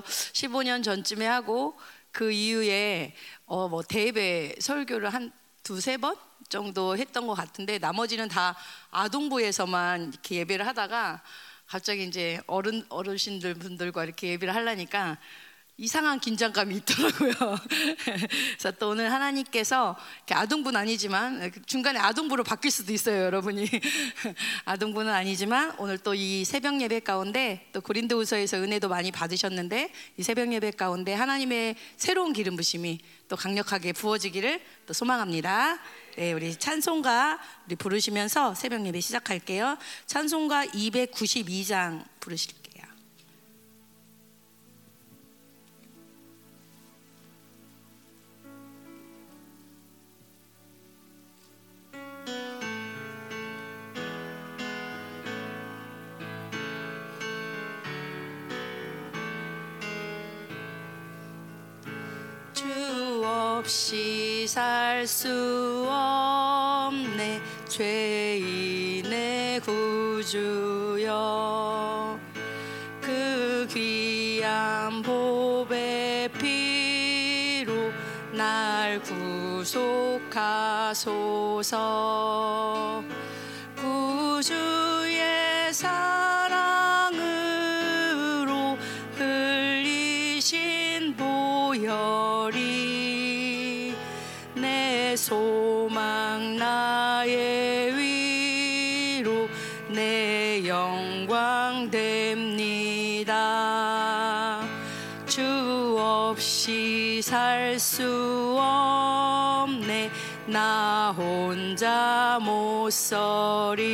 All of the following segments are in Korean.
15년 전쯤에 하고 그 이후에 어 뭐 대예배 설교를 한 두세 번 정도 했던 것 같은데 나머지는 다 아동부에서만 이렇게 예배를 하다가 갑자기 이제 어른 어르신들 분들과 이렇게 예배를 하려니까 이상한 긴장감이 있더라고요. 그래서 또 오늘 하나님께서 아동부는 아니지만 중간에 아동부로 바뀔 수도 있어요, 여러분이. 아동부는 아니지만 오늘 또 이 새벽 예배 가운데 또 고린도후서에서 은혜도 많이 받으셨는데 이 새벽 예배 가운데 하나님의 새로운 기름 부심이 또 강력하게 부어지기를 또 소망합니다. 네, 우리 찬송가 우리 부르시면서 새벽 예배 시작할게요. 찬송가 292장 부르실 없이 살 수 없네. 죄인의 구주여. 그 귀한 보배 피로 날 구속하소서. 구주의 사랑으로 흘리신 보혈이 내 소망 나의 위로 내 영광 됩니다. 주 없이 살 수 없네. 나 혼자 못 서리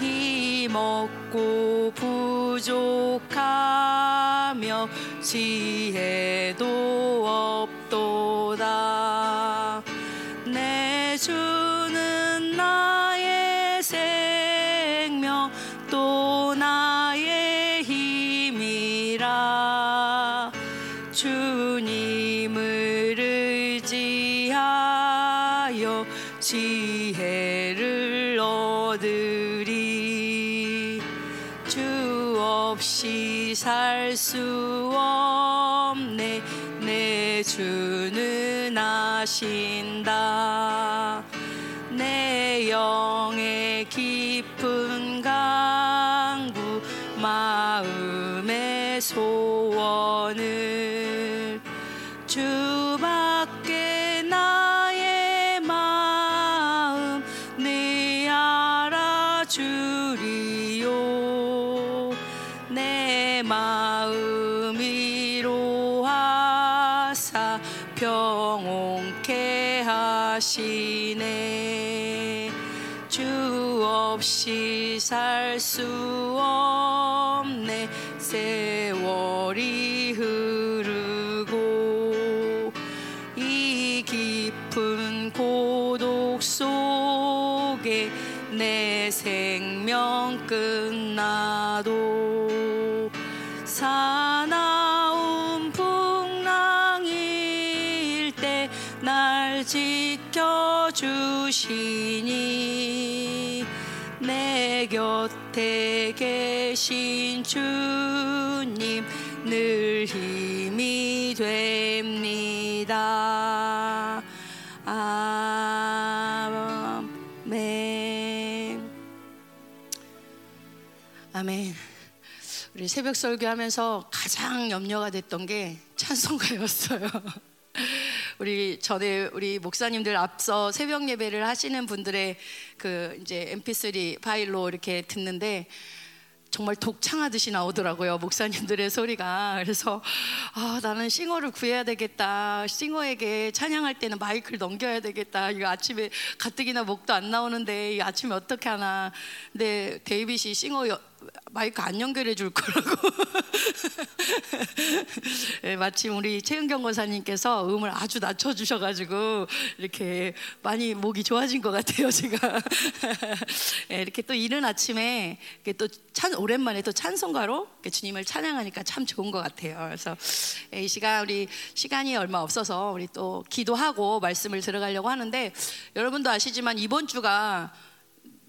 힘없고 부족하며 지혜도 아신다 위로하사 평온케 하시네. 주 없이 살 수 없네. 세월이 흐르고 이 깊은 고독 속에 내 생명 끝나도 주시니 내 곁에 계신 주님 늘 힘이 됩니다. 아멘. 아멘. 우리 새벽 설교하면서 가장 염려가 됐던 게 찬송가였어요. 우리 전에 우리 목사님들 앞서 새벽 예배를 하시는 분들의 그 이제 MP3 파일로 이렇게 듣는데 정말 독창하듯이 나오더라고요 목사님들의 소리가. 그래서 아 나는 싱어를 구해야 되겠다. 싱어에게 찬양할 때는 마이크를 넘겨야 되겠다. 이거 아침에 가뜩이나 목도 안 나오는데 이 아침에 어떻게 하나. 근데 데이빗이 싱어 여, 마이크 안 연결해 줄 거라고. 네, 마침 우리 최은경 권사님께서 음을 아주 낮춰 주셔가지고 이렇게 많이 목이 좋아진 것 같아요 제가. 네, 이렇게 또 이른 아침에 또 찬, 오랜만에 또 찬송가로 주님을 찬양하니까 참 좋은 것 같아요. 그래서 이 시간 우리 시간이 얼마 없어서 우리 또 기도하고 말씀을 들어가려고 하는데 여러분도 아시지만 이번 주가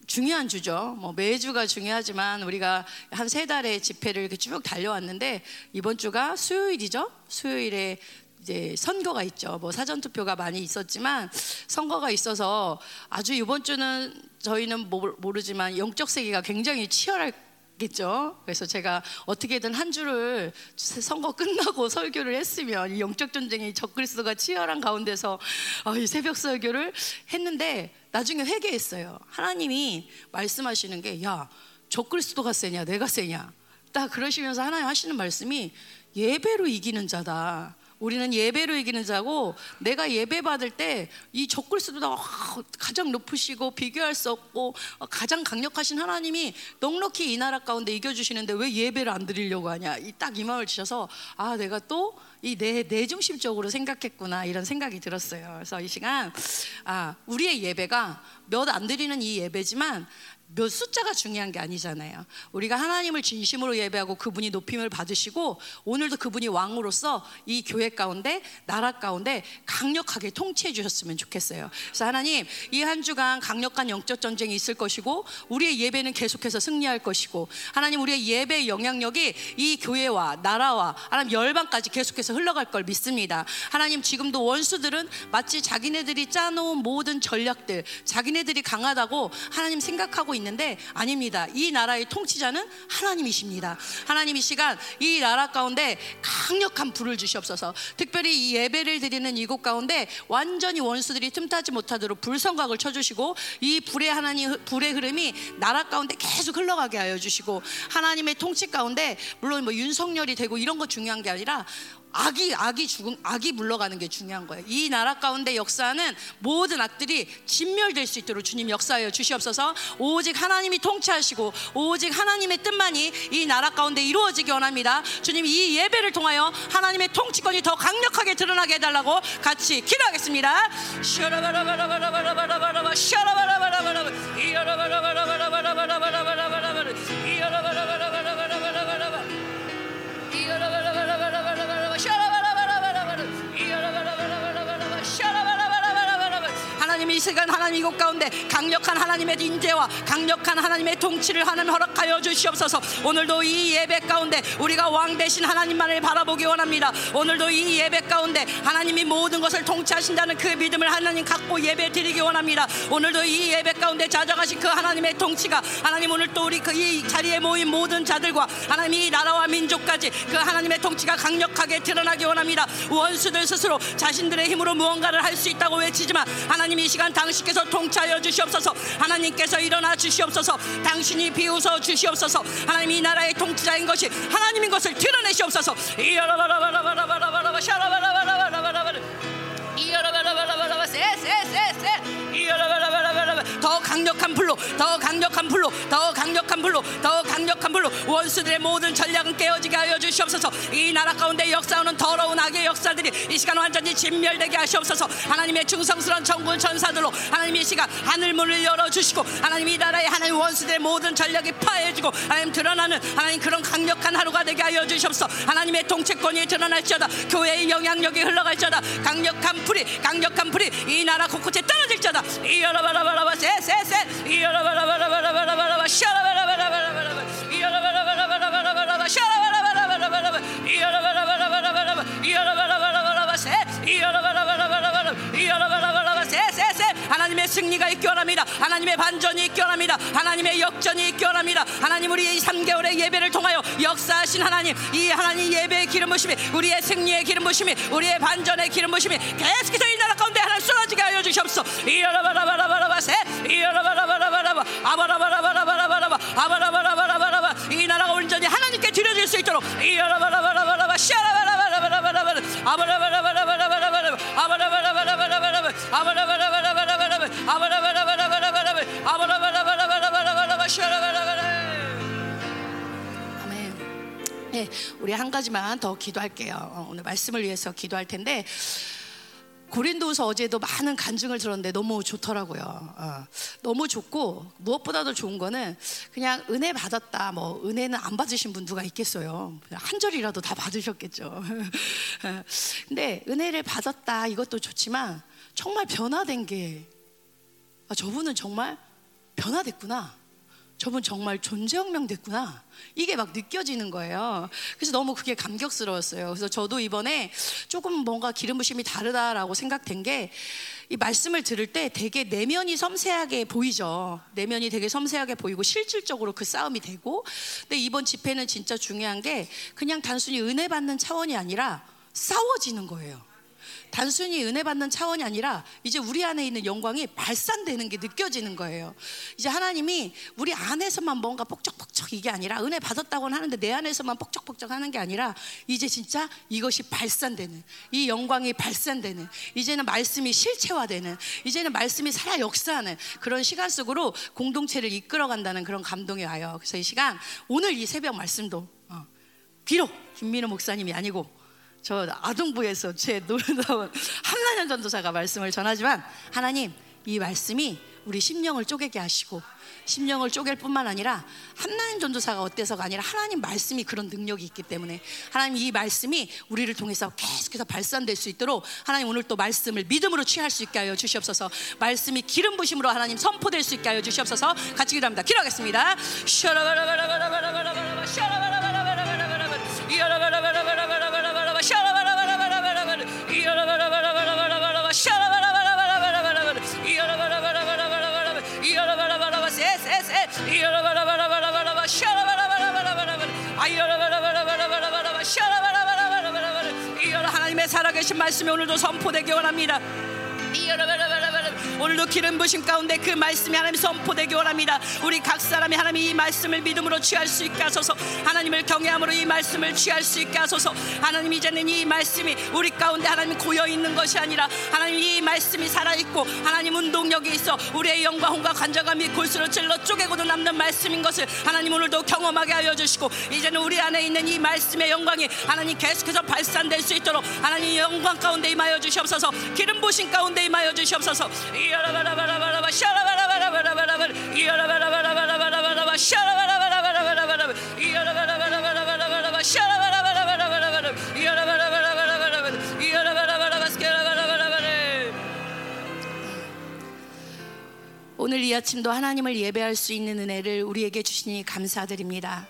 중요한 주죠. 뭐 매주가 중요하지만 우리가 한 세 달의 집회를 이렇게 쭉 달려왔는데 이번 주가 수요일이죠. 수요일에 이제 선거가 있죠. 뭐 사전 투표가 많이 있었지만 선거가 있어서 아주 이번 주는 저희는 모르지만 영적 세계가 굉장히 치열할 겠죠. 그래서 제가 어떻게든 한 주를 선거 끝나고 설교를 했으면 이 영적 전쟁이 적그리스도가 치열한 가운데서 어, 이 새벽 설교를 했는데 나중에 회개했어요. 하나님이 말씀하시는 게 야, 적그리스도가 세냐, 내가 세냐. 딱 그러시면서 하나님 하시는 말씀이 예배로 이기는 자다. 우리는 예배로 이기는 자고 내가 예배 받을 때 이 적글수보다 가장 높으시고 비교할 수 없고 가장 강력하신 하나님이 넉넉히 이 나라 가운데 이겨주시는데 왜 예배를 안 드리려고 하냐 딱 이 마음을 주셔서 아 내가 또 이내 내중심적으로 생각했구나 이런 생각이 들었어요. 그래서 이 시간 아 우리의 예배가 몇 안 드리는 이 예배지만 몇 숫자가 중요한 게 아니잖아요. 우리가 하나님을 진심으로 예배하고 그분이 높임을 받으시고 오늘도 그분이 왕으로서 이 교회 가운데 나라 가운데 강력하게 통치해 주셨으면 좋겠어요. 그래서 하나님 이 한 주간 강력한 영적 전쟁이 있을 것이고 우리의 예배는 계속해서 승리할 것이고 하나님 우리의 예배의 영향력이 이 교회와 나라와 하나님 열방까지 계속해서 흘러갈 걸 믿습니다. 하나님 지금도 원수들은 마치 자기네들이 짜놓은 모든 전략들 자기네들이 강하다고 하나님 생각하고 있는데 아닙니다. 이 나라의 통치자는 하나님이십니다. 하나님 이 시간 이 나라 가운데 강력한 불을 주시옵소서. 특별히 이 예배를 드리는 이곳 가운데 완전히 원수들이 틈타지 못하도록 불성각을 쳐주시고 이 불의 하나님 불의 흐름이 나라 가운데 계속 흘러가게 하여 주시고 하나님의 통치 가운데 물론 뭐 윤석열이 되고 이런 거 중요한 게 아니라 악이 악이 죽은 악이 물러가는 게 중요한 거예요. 이 나라 가운데 역사는 모든 악들이 진멸될 수 있도록 주님 역사하여 주시옵소서. 오직 하나님이 통치하시고 오직 하나님의 뜻만이 이 나라 가운데 이루어지기 원합니다. 주님 이 예배를 통하여 하나님의 통치권이 더 강력하게 드러나게 해달라고 같이 기도하겠습니다. 이 시간 하나님 이곳 가운데 강력한 하나님의 인재와 강력한 하나님의 통치를 하나님 허락하여 주시옵소서. 오늘도 이 예배 가운데 우리가 왕 대신 하나님만을 바라보기 원합니다. 오늘도 이 예배 가운데 하나님이 모든 것을 통치하신다는 그 믿음을 하나님 갖고 예배 드리기 원합니다. 오늘도 이 예배 가운데 찾아가신 그 하나님의 통치가 하나님 오늘 또 우리 그 이 자리에 모인 모든 자들과 하나님 이 나라와 민족까지 그 하나님의 통치가 강력하게 드러나기 원합니다. 원수들 스스로 자신들의 힘으로 무언가를 할 수 있다고 외치지만 하나님 이 시간 당신께서 통치하여 주시옵소서. 하나님께서 일어나 주시옵소서. 당신이 비웃어 주시옵소서. 하나님 이 나라의 통치자인 것이 하나님인 것을 드러내시옵소서. 샤라바라바라바라바라 더 강력한 불로 더 강력한 불로 더 강력한 불로 더 강력한 불로 원수들의 모든 전략은 깨어지게 하여 주시옵소서 이 나라 가운데 역사하는 더러운 악의 역사들이 이 시간 완전히 진멸되게 하시옵소서 하나님의 충성스러운 정군 전사들로 하나님 이 시간 하늘 문을 열어주시고 하나님 이 나라의 하나님 원수들의 모든 전략이 파해지고 하나님 드러나는 하나님 그런 강력한 하루가 되게 하여 주시옵소서 하나님의 통치권이 드러날지어다 교회의 영향력이 흘러갈지어다 강력한 불이 강력한 불이 이 나라 곳곳에 떨어질지어다 이여라바라바라바 세 하나님의 승리가 있기 원합니다. 하나님의 반전이 있기 원합니다. 하나님의 역전이 있기 원합니다. 하나님 우리 이 3개월의 예배를 통하여 역사하신 하나님 이 하나님 예배의 기름 부심이 우리의 승리의 기름 부심이 우리의 반전의 기름 부심이 계속해서 이 나라 가운데 하나님 쏟아지게 하여 주시옵소서. 이여라바라바라바라바 세 이여라바라바라바라바 아바라바라바라바라바 이 나라가 온전히 하나님께 드려질 수 있도록 이여라바라바라바라바 샤라바라바라바라바라 아바라바라바라바라바라 아바라바라바라바라바라 아바라바라바라바라바라 아바라바라바라바라바라 아바라바라바라바라바라 샤라바라바라 아멘. 네, 우리 한 가지만 더 기도할게요. 오늘 말씀을 위해서 기도할 텐데 고린도서 어제도 많은 간증을 들었는데 너무 좋더라고요. 어, 너무 좋고 무엇보다도 좋은 거는 그냥 은혜 받았다. 뭐 은혜는 안 받으신 분 누가 있겠어요. 한 절이라도 다 받으셨겠죠. 근데 은혜를 받았다 이것도 좋지만 정말 변화된 게 아, 저분은 정말 변화됐구나. 저분 정말 존재혁명 됐구나. 이게 막 느껴지는 거예요. 그래서 너무 그게 감격스러웠어요. 그래서 저도 이번에 조금 뭔가 기름 부심이 다르다라고 생각된 게 이 말씀을 들을 때 되게 내면이 섬세하게 보이죠. 내면이 되게 섬세하게 보이고 실질적으로 그 싸움이 되고. 근데 이번 집회는 진짜 중요한 게 그냥 단순히 은혜 받는 차원이 아니라 싸워지는 거예요. 단순히 은혜 받는 차원이 아니라 이제 우리 안에 있는 영광이 발산되는 게 느껴지는 거예요. 이제 하나님이 우리 안에서만 뭔가 뻑적뻑적 이게 아니라 은혜 받았다고는 하는데 내 안에서만 뻑적뻑적 하는 게 아니라 이제 진짜 이것이 발산되는 이 영광이 발산되는 이제는 말씀이 실체화되는 이제는 말씀이 살아 역사하는 그런 시간 속으로 공동체를 이끌어 간다는 그런 감동이 와요. 그래서 이 시간 오늘 이 새벽 말씀도 어, 비록 김민호 목사님이 아니고 저 아동부에서 제 놀라운 한나년 전도사가 말씀을 전하지만 하나님 이 말씀이 우리 심령을 쪼개게 하시고 심령을 쪼갤 뿐만 아니라 한나년 전도사가 어때서가 아니라 하나님 말씀이 그런 능력이 있기 때문에 하나님 이 말씀이 우리를 통해서 계속해서 발산될 수 있도록 하나님 오늘 또 말씀을 믿음으로 취할 수 있게 하여 주시옵소서. 말씀이 기름 부심으로 하나님 선포될 수 있게 하여 주시옵소서. 같이 기도합니다. 기도하겠습니다. 살아 계신 말씀이 오늘도 선포되기 원합니다. 오늘도 기름 부심 가운데 그 말씀이 하나님 선포되기 원합니다. 우리 각 사람이 하나님 이 말씀을 믿음으로 취할 수 있게 하소서. 하나님을 경외함으로 이 말씀을 취할 수 있게 하소서. 하나님 이제는 이 말씀이 우리 가운데 하나님 고여 있는 것이 아니라 하나님 이 말씀이 살아 있고 하나님 운동력이 있어 우리의 영광과 관절감이 골수로 찔러 쪼개고도 남는 말씀인 것을 하나님 오늘도 경험하게 하여 주시고 이제는 우리 안에 있는 이 말씀의 영광이 하나님 계속해서 발산될 수 있도록 하나님 영광 가운데 임하여 주시옵소서. 기름 부신 가운데 임하여 주시옵소서. 오늘 이 아침도 하나님을 예배할 수 있는 은혜를 우리에게 주시니 감사드립니다.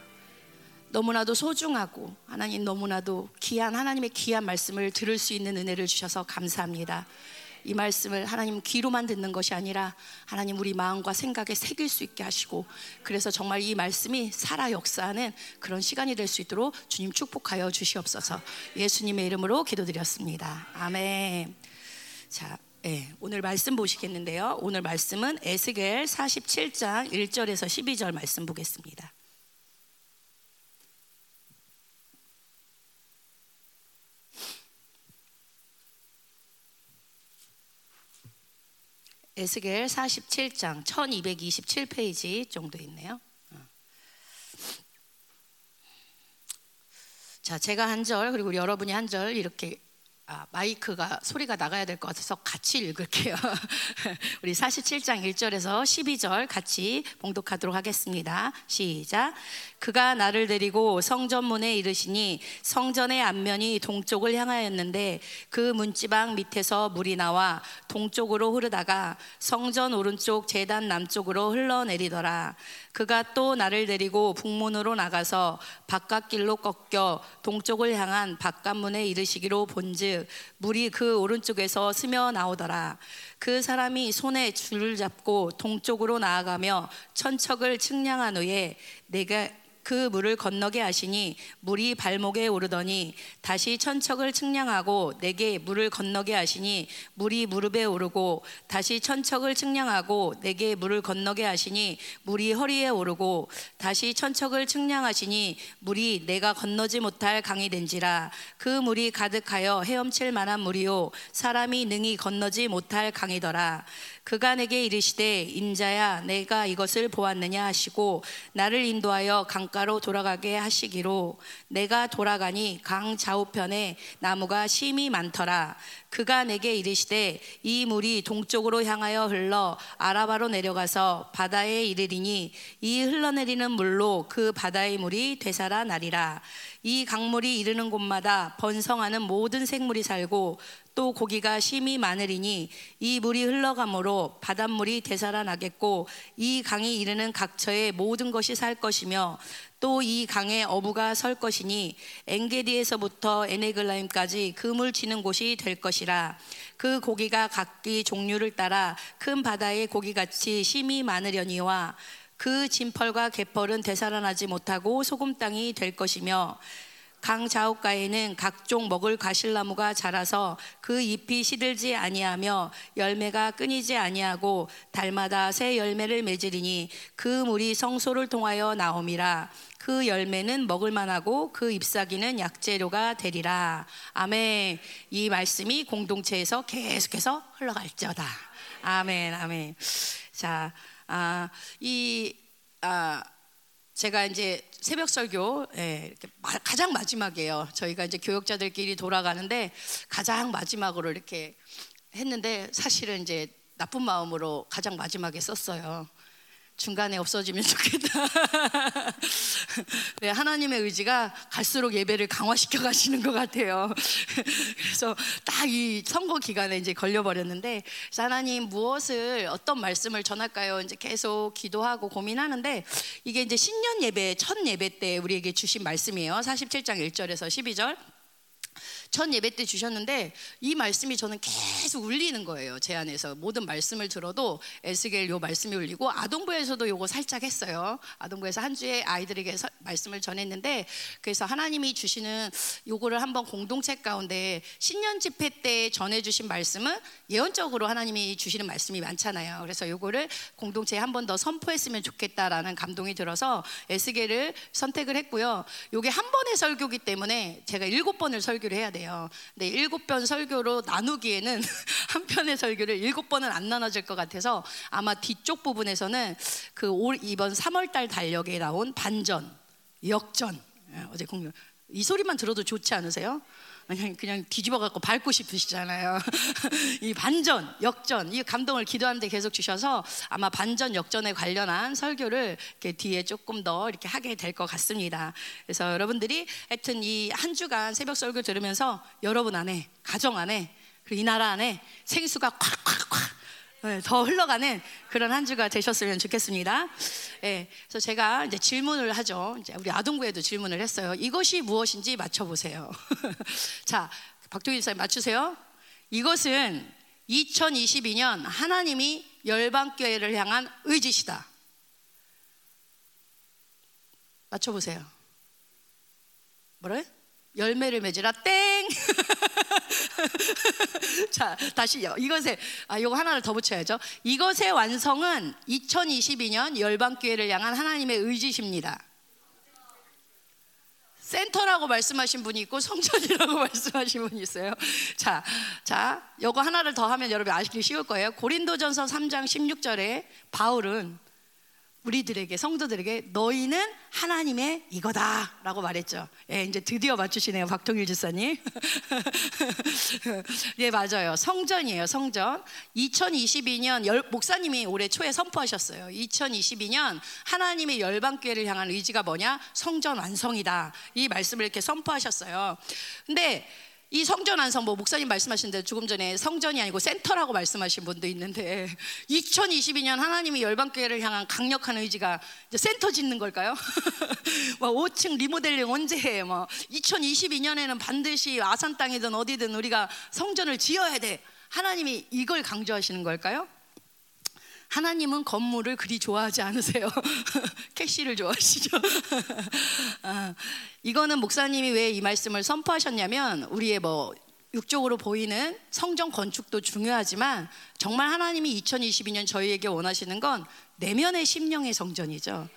너무나도 소중하고 하나님 너무나도 귀한 하나님의 귀한 말씀을 들을 수 있는 은혜를 주셔서 감사합니다. 이 말씀을 하나님 귀로만 듣는 것이 아니라 하나님 우리 마음과 생각에 새길 수 있게 하시고 그래서 정말 이 말씀이 살아 역사하는 그런 시간이 될 수 있도록 주님 축복하여 주시옵소서 예수님의 이름으로 기도드렸습니다. 아멘. 자, 네, 오늘 말씀 보시겠는데요. 오늘 말씀은 에스겔 47장 1절에서 12절 말씀 보겠습니다. 에스겔 47장 1227페이지 정도 있네요. 어. 자, 제가 한 절 그리고 여러분이 한 절 이렇게 아, 마이크가 소리가 나가야 될 것 같아서 같이 읽을게요. 우리 47장 1절에서 12절 같이 봉독하도록 하겠습니다. 시작. 그가 나를 데리고 성전문에 이르시니 성전의 앞면이 동쪽을 향하였는데 그 문지방 밑에서 물이 나와 동쪽으로 흐르다가 성전 오른쪽 재단 남쪽으로 흘러내리더라. 그가 또 나를 데리고 북문으로 나가서 바깥길로 꺾여 동쪽을 향한 바깥문에 이르시기로 본즉 물이 그 오른쪽에서 스며 나오더라. 그 사람이 손에 줄을 잡고 동쪽으로 나아가며 천척을 측량한 후에 내가 그 물을 건너게 하시니 물이 발목에 오르더니 다시 천척을 측량하고 내게 물을 건너게 하시니 물이 무릎에 오르고 다시 천척을 측량하고 내게 물을 건너게 하시니 물이 허리에 오르고 다시 천척을 측량하시니 물이 내가 건너지 못할 강이 된지라. 그 물이 가득하여 헤엄칠 만한 물이요. 사람이 능히 건너지 못할 강이더라 그가 내게 이르시되 인자야 내가 이것을 보았느냐 하시고 나를 인도하여 강가로 돌아가게 하시기로. 내가 돌아가니 강 좌우편에 나무가 심이 많더라 그가 내게 이르시되 이 물이 동쪽으로 향하여 흘러 아라바로 내려가서 바다에 이르리니 이 흘러내리는 물로 그 바다의 물이 되살아 나리라. 이 강물이 이르는 곳마다 번성하는 모든 생물이 살고 또 고기가 심이 많으리니 이 물이 흘러가므로 바닷물이 되살아나겠고 이 강이 이르는 각처에 모든 것이 살 것이며 또 이 강에 어부가 설 것이니 엔게디에서부터 에네글라임까지 그물 치는 곳이 될 것이라. 그 고기가 각기 종류를 따라 큰 바다의 고기같이 심이 많으려니와 그 진펄과 개펄은 되살아나지 못하고 소금 땅이 될 것이며 강 좌우가에는 각종 먹을 가실나무가 자라서 그 잎이 시들지 아니하며 열매가 끊이지 아니하고 달마다 새 열매를 맺으리니 그 물이 성소를 통하여 나옴이라 그 열매는 먹을 만하고 그 잎사귀는 약재료가 되리라 아멘 이 말씀이 공동체에서 계속해서 흘러갈지어다 아멘 아멘 자 아, 이 아, 제가 이제 새벽 설교 예, 가장 마지막이에요. 저희가 이제 교역자들끼리 돌아가는데 가장 마지막으로 이렇게 했는데 사실은 이제 나쁜 마음으로 가장 마지막에 썼어요. 중간에 없어지면 좋겠다. 네, 하나님의 의지가 갈수록 예배를 강화시켜 가시는 것 같아요. 그래서 딱 이 선거 기간에 이제 걸려버렸는데, 하나님 무엇을, 어떤 말씀을 전할까요? 이제 계속 기도하고 고민하는데, 이게 이제 신년 예배, 첫 예배 때 우리에게 주신 말씀이에요. 47장 1절에서 12절. 전 예배 때 주셨는데 이 말씀이 저는 계속 울리는 거예요. 제 안에서 모든 말씀을 들어도 에스겔 요 말씀이 울리고 아동부에서도 요거 살짝 했어요. 아동부에서 한 주에 아이들에게 서, 말씀을 전했는데 그래서 하나님이 주시는 요거를 한번 공동체 가운데 신년 집회 때 전해 주신 말씀은 예언적으로 하나님이 주시는 말씀이 많잖아요. 그래서 요거를 공동체에 한 번 더 선포했으면 좋겠다라는 감동이 들어서 에스겔을 선택을 했고요. 요게 한 번의 설교기 때문에 제가 일곱 번을 설교를 해야 돼요. 돼요. 근데 일곱 번 설교로 나누기에는 한 편의 설교를 일곱 번은 안 나눠질 것 같아서 아마 뒤쪽 부분에서는 그 올 이번 3월달 달력에 나온 반전, 역전 예, 어제 공유 이 소리만 들어도 좋지 않으세요? 그냥 그냥 뒤집어 갖고 밟고 싶으시잖아요. 이 반전, 역전, 이 감동을 기도하는데 계속 주셔서 아마 반전, 역전에 관련한 설교를 이렇게 뒤에 조금 더 이렇게 하게 될 것 같습니다. 그래서 여러분들이 하여튼 이 한 주간 새벽 설교 들으면서 여러분 안에, 가정 안에, 그리고 이 나라 안에 생수가 콱콱콱 네, 더 흘러가는 그런 한 주가 되셨으면 좋겠습니다. 네, 그래서 제가 이제 질문을 하죠. 이제 우리 아동부에도 질문을 했어요. 이것이 무엇인지 맞춰보세요. 자, 박동희 집사님 맞추세요. 이것은 2022년 하나님이 열방교회를 향한 의지시다. 맞춰보세요. 뭐래? 열매를 맺으라 땡. 자, 다시요. 이것에 아 이거 하나를 더 붙여야죠. 이것의 완성은 2022년 열방 교회를 향한 하나님의 의지십니다. 센터라고 말씀하신 분이 있고 성전이라고 말씀하신 분이 있어요. 자, 자, 요거 하나를 더 하면 여러분 아시기 쉬울 거예요. 고린도전서 3장 16절에 바울은 우리들에게 성도들에게 너희는 하나님의 이거다라고 말했죠. 예, 이제 드디어 맞추시네요, 박통일 집사님. 예, 맞아요. 성전이에요, 성전. 2022년 열, 목사님이 올해 초에 선포하셨어요. 2022년 하나님의 열방교회를 향한 의지가 뭐냐? 성전 완성이다. 이 말씀을 이렇게 선포하셨어요. 근데 이 성전 안성 뭐 목사님 말씀하신 대로 조금 전에 성전이 아니고 센터라고 말씀하신 분도 있는데 2022년 하나님이 열방교회를 향한 강력한 의지가 센터 짓는 걸까요? 뭐 5층 리모델링 언제 해? 뭐 2022년에는 반드시 아산 땅이든 어디든 우리가 성전을 지어야 돼. 하나님이 이걸 강조하시는 걸까요? 하나님은 건물을 그리 좋아하지 않으세요. 캐시를 좋아하시죠. 아, 이거는 목사님이 왜 이 말씀을 선포하셨냐면 우리의 뭐 육적으로 보이는 성전 건축도 중요하지만 정말 하나님이 2022년 저희에게 원하시는 건 내면의 심령의 성전이죠.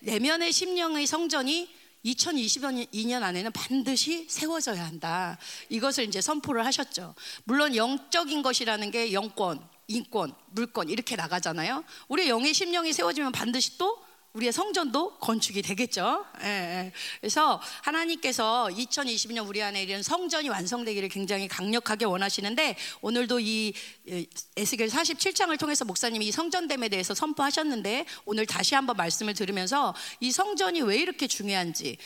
내면의 심령의 성전이 2022년 안에는 반드시 세워져야 한다. 이것을 이제 선포를 하셨죠. 물론 영적인 것이라는 게 영권, 인권, 물권 이렇게 나가잖아요. 우리 영의 심령이 세워지면 반드시 또 우리의 성전도 건축이 되겠죠. 예, 예. 그래서 하나님께서 2022년 우리 안에 이런 성전이 완성되기를 굉장히 강력하게 원하시는데 오늘도 이 에스겔 47장을 통해서 목사님이 이 성전됨에 대해서 선포하셨는데 오늘 다시 한번 말씀을 들으면서 이 성전이 왜 이렇게 중요한지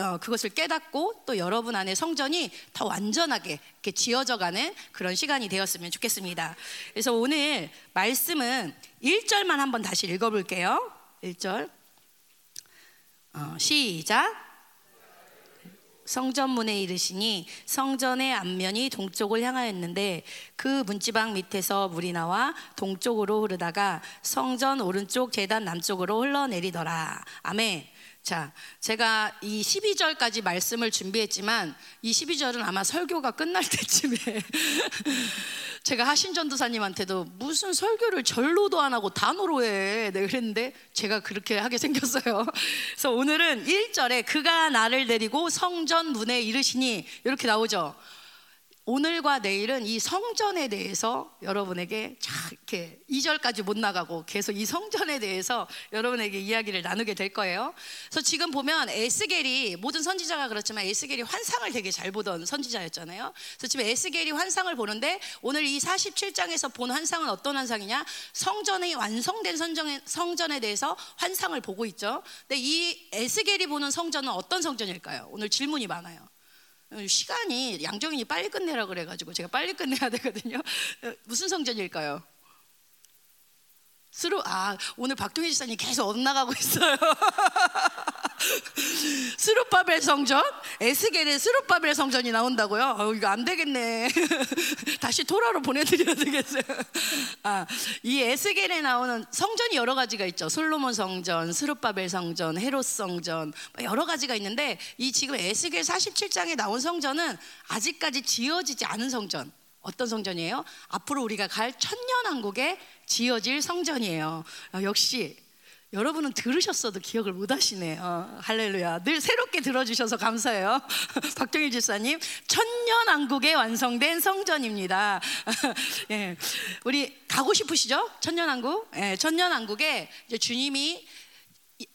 어, 그것을 깨닫고 또 여러분 안에 성전이 더 완전하게 이렇게 지어져 가는 그런 시간이 되었으면 좋겠습니다. 그래서 오늘 말씀은 1절만 한번 다시 읽어 볼게요. 1절 어, 시작. 성전문에 이르시니 성전의 앞면이 동쪽을 향하였는데 그 문지방 밑에서 물이 나와 동쪽으로 흐르다가 성전 오른쪽 재단 남쪽으로 흘러내리더라. 아멘. 자, 제가 이 12절까지 말씀을 준비했지만 이 12절은 아마 설교가 끝날 때쯤에 제가 하신 전도사님한테도 무슨 설교를 절로도 안 하고 단어로 해. 네, 그랬는데 제가 그렇게 하게 생겼어요. 그래서 오늘은 1절에 그가 나를 데리고 성전 문에 이르시니 이렇게 나오죠. 오늘과 내일은 이 성전에 대해서 여러분에게 자 이렇게 2절까지 못 나가고 계속 이 성전에 대해서 여러분에게 이야기를 나누게 될 거예요. 그래서 지금 보면 에스겔이 모든 선지자가 그렇지만 에스겔이 환상을 되게 잘 보던 선지자였잖아요. 그래서 지금 에스겔이 환상을 보는데 오늘 이 47장에서 본 환상은 어떤 환상이냐? 성전이 완성된 성전에 대해서 환상을 보고 있죠. 근데 이 에스겔이 보는 성전은 어떤 성전일까요? 오늘 질문이 많아요. 시간이 양정인이 빨리 끝내라 그래가지고 제가 빨리 끝내야 되거든요. 무슨 성전일까요? 스루 아 오늘 박동희 집사님 계속 엇나가고 있어요. 스룹바벨 성전, 에스겔의 스룹바벨 성전이 나온다고요? 어, 이거 안 되겠네. 다시 토라로 보내드려야 되겠어요. 아, 이 에스겔에 나오는 성전이 여러 가지가 있죠. 솔로몬 성전, 스룹바벨 성전, 헤롯 성전 뭐 여러 가지가 있는데 이 지금 에스겔 47장에 나온 성전은 아직까지 지어지지 않은 성전. 어떤 성전이에요? 앞으로 우리가 갈 천년 왕국에 지어질 성전이에요. 아, 역시 여러분은 들으셨어도 기억을 못 하시네요. 어, 할렐루야. 늘 새롭게 들어주셔서 감사해요. 박정일 집사님, 천년 왕국에 완성된 성전입니다. 예, 우리 가고 싶으시죠? 천년 왕국? 예, 천년 왕국에 주님이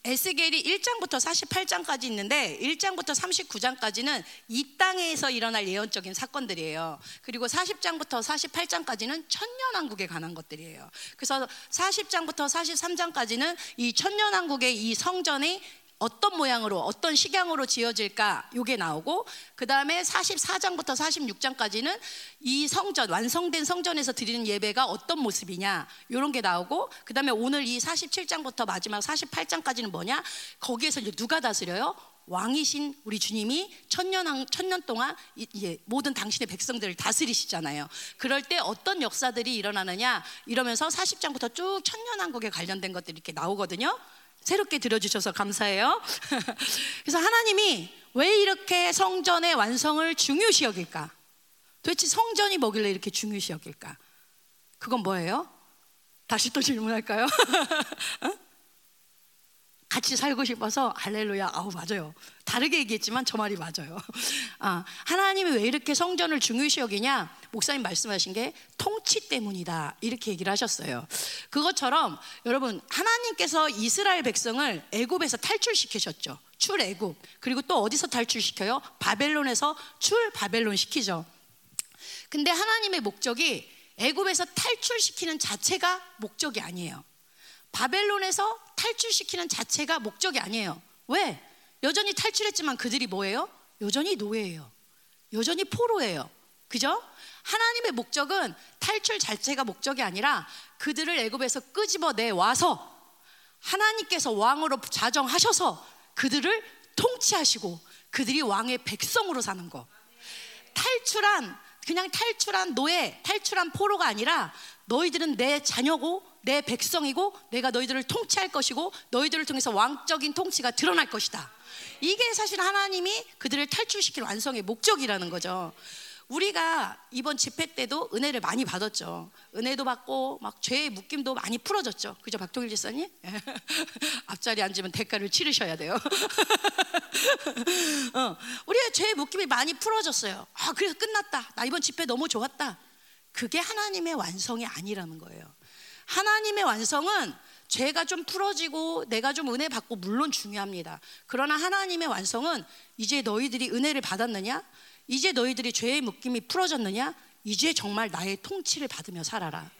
에스겔이 1장부터 48장까지 있는데 1장부터 39장까지는 이 땅에서 일어날 예언적인 사건들이에요. 그리고 40장부터 48장까지는 천년왕국에 관한 것들이에요. 그래서 40장부터 43장까지는 이 천년왕국의 이 성전이 어떤 모양으로 어떤 식양으로 지어질까 요게 나오고 그 다음에 44장부터 46장까지는 이 성전 완성된 성전에서 드리는 예배가 어떤 모습이냐 요런 게 나오고 그 다음에 오늘 이 47장부터 마지막 48장까지는 뭐냐 거기에서 이제 누가 다스려요? 왕이신 우리 주님이 천년 천년 동안 이제 모든 당신의 백성들을 다스리시잖아요. 그럴 때 어떤 역사들이 일어나느냐 이러면서 40장부터 쭉 천년 왕국에 관련된 것들이 이렇게 나오거든요. 새롭게 들어주셔서 감사해요. 그래서 하나님이 왜 이렇게 성전의 완성을 중요시 여길까? 도대체 성전이 뭐길래 이렇게 중요시 여길까? 그건 뭐예요? 다시 또 질문할까요? 같이 살고 싶어서 할렐루야. 아우 맞아요. 다르게 얘기했지만 저 말이 맞아요. 아, 하나님이 왜 이렇게 성전을 중요시 여기냐? 목사님 말씀하신 게 통치 때문이다. 이렇게 얘기를 하셨어요. 그것처럼 여러분 하나님께서 이스라엘 백성을 애굽에서 탈출시키셨죠. 출애굽. 그리고 또 어디서 탈출시켜요? 바벨론에서 출 바벨론 시키죠. 근데 하나님의 목적이 애굽에서 탈출시키는 자체가 목적이 아니에요. 바벨론에서 탈출시키는 자체가 목적이 아니에요. 왜? 여전히 탈출했지만 그들이 뭐예요? 여전히 노예예요. 여전히 포로예요. 그죠? 하나님의 목적은 탈출 자체가 목적이 아니라 그들을 애굽에서 끄집어내 와서 하나님께서 왕으로 자정하셔서 그들을 통치하시고 그들이 왕의 백성으로 사는 거. 탈출한 그냥 탈출한 노예, 탈출한 포로가 아니라 너희들은 내 자녀고 내 백성이고 내가 너희들을 통치할 것이고 너희들을 통해서 왕적인 통치가 드러날 것이다. 이게 사실 하나님이 그들을 탈출시킬 완성의 목적이라는 거죠. 우리가 이번 집회 때도 은혜를 많이 받았죠. 은혜도 받고 막 죄의 묶임도 많이 풀어졌죠. 그죠, 박동일 지사님? 앞자리 앉으면 대가를 치르셔야 돼요. 어, 우리의 죄의 묶임이 많이 풀어졌어요. 아, 그래서 끝났다. 나 이번 집회 너무 좋았다. 그게 하나님의 완성이 아니라는 거예요. 하나님의 완성은 죄가 좀 풀어지고 내가 좀 은혜 받고 물론 중요합니다. 그러나 하나님의 완성은 이제 너희들이 은혜를 받았느냐? 이제 너희들이 죄의 묶임이 풀어졌느냐? 이제 정말 나의 통치를 받으며 살아라.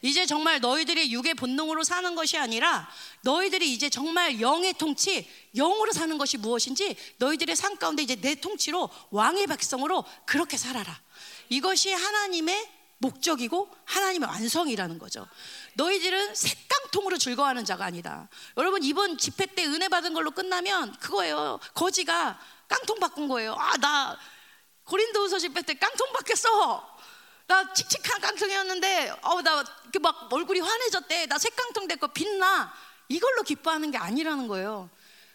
이제 정말 너희들의 육의 본능으로 사는 것이 아니라 너희들이 이제 정말 영의 통치, 영으로 사는 것이 무엇인지 너희들의 삶 가운데 이제 내 통치로 왕의 백성으로 그렇게 살아라. 이것이 하나님의 목적이고 하나님의 완성이라는 거죠. 너희들은 색깡통으로 즐거워하는 자가 아니다. 여러분 이번 집회 때 은혜 받은 걸로 끝나면 그거예요. 거지가 깡통 바꾼 거예요. 아 나 고린도후서 집회 때 깡통 바뀌었어. 나 칙칙한 깡통이었는데 어나막 얼굴이 환해졌대. 나 색깡통 됐고 빛나. 이걸로 기뻐하는 게 아니라는 거예요.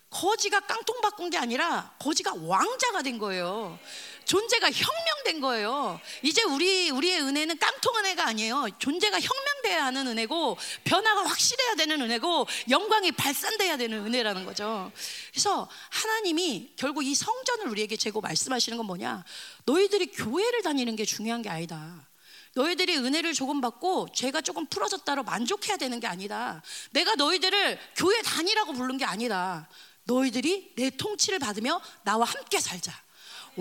거지가 깡통 바꾼 게 아니라 거지가 왕자가 된 거예요. 존재가 혁명된 거예요. 이제 우리 우리의 은혜는 깡통 은혜가 아니에요. 존재가 혁명돼야 하는 은혜고 변화가 확실해야 되는 은혜고 영광이 발산돼야 되는 은혜라는 거죠. 그래서 하나님이 결국 이 성전을 우리에게 재고 말씀하시는 건 뭐냐? 너희들이 교회를 다니는 게 중요한 게 아니다. 너희들이 은혜를 조금 받고 죄가 조금 풀어졌다로 만족해야 되는 게 아니다. 내가 너희들을 교회 다니라고 부른 게 아니다. 너희들이 내 통치를 받으며 나와 함께 살자.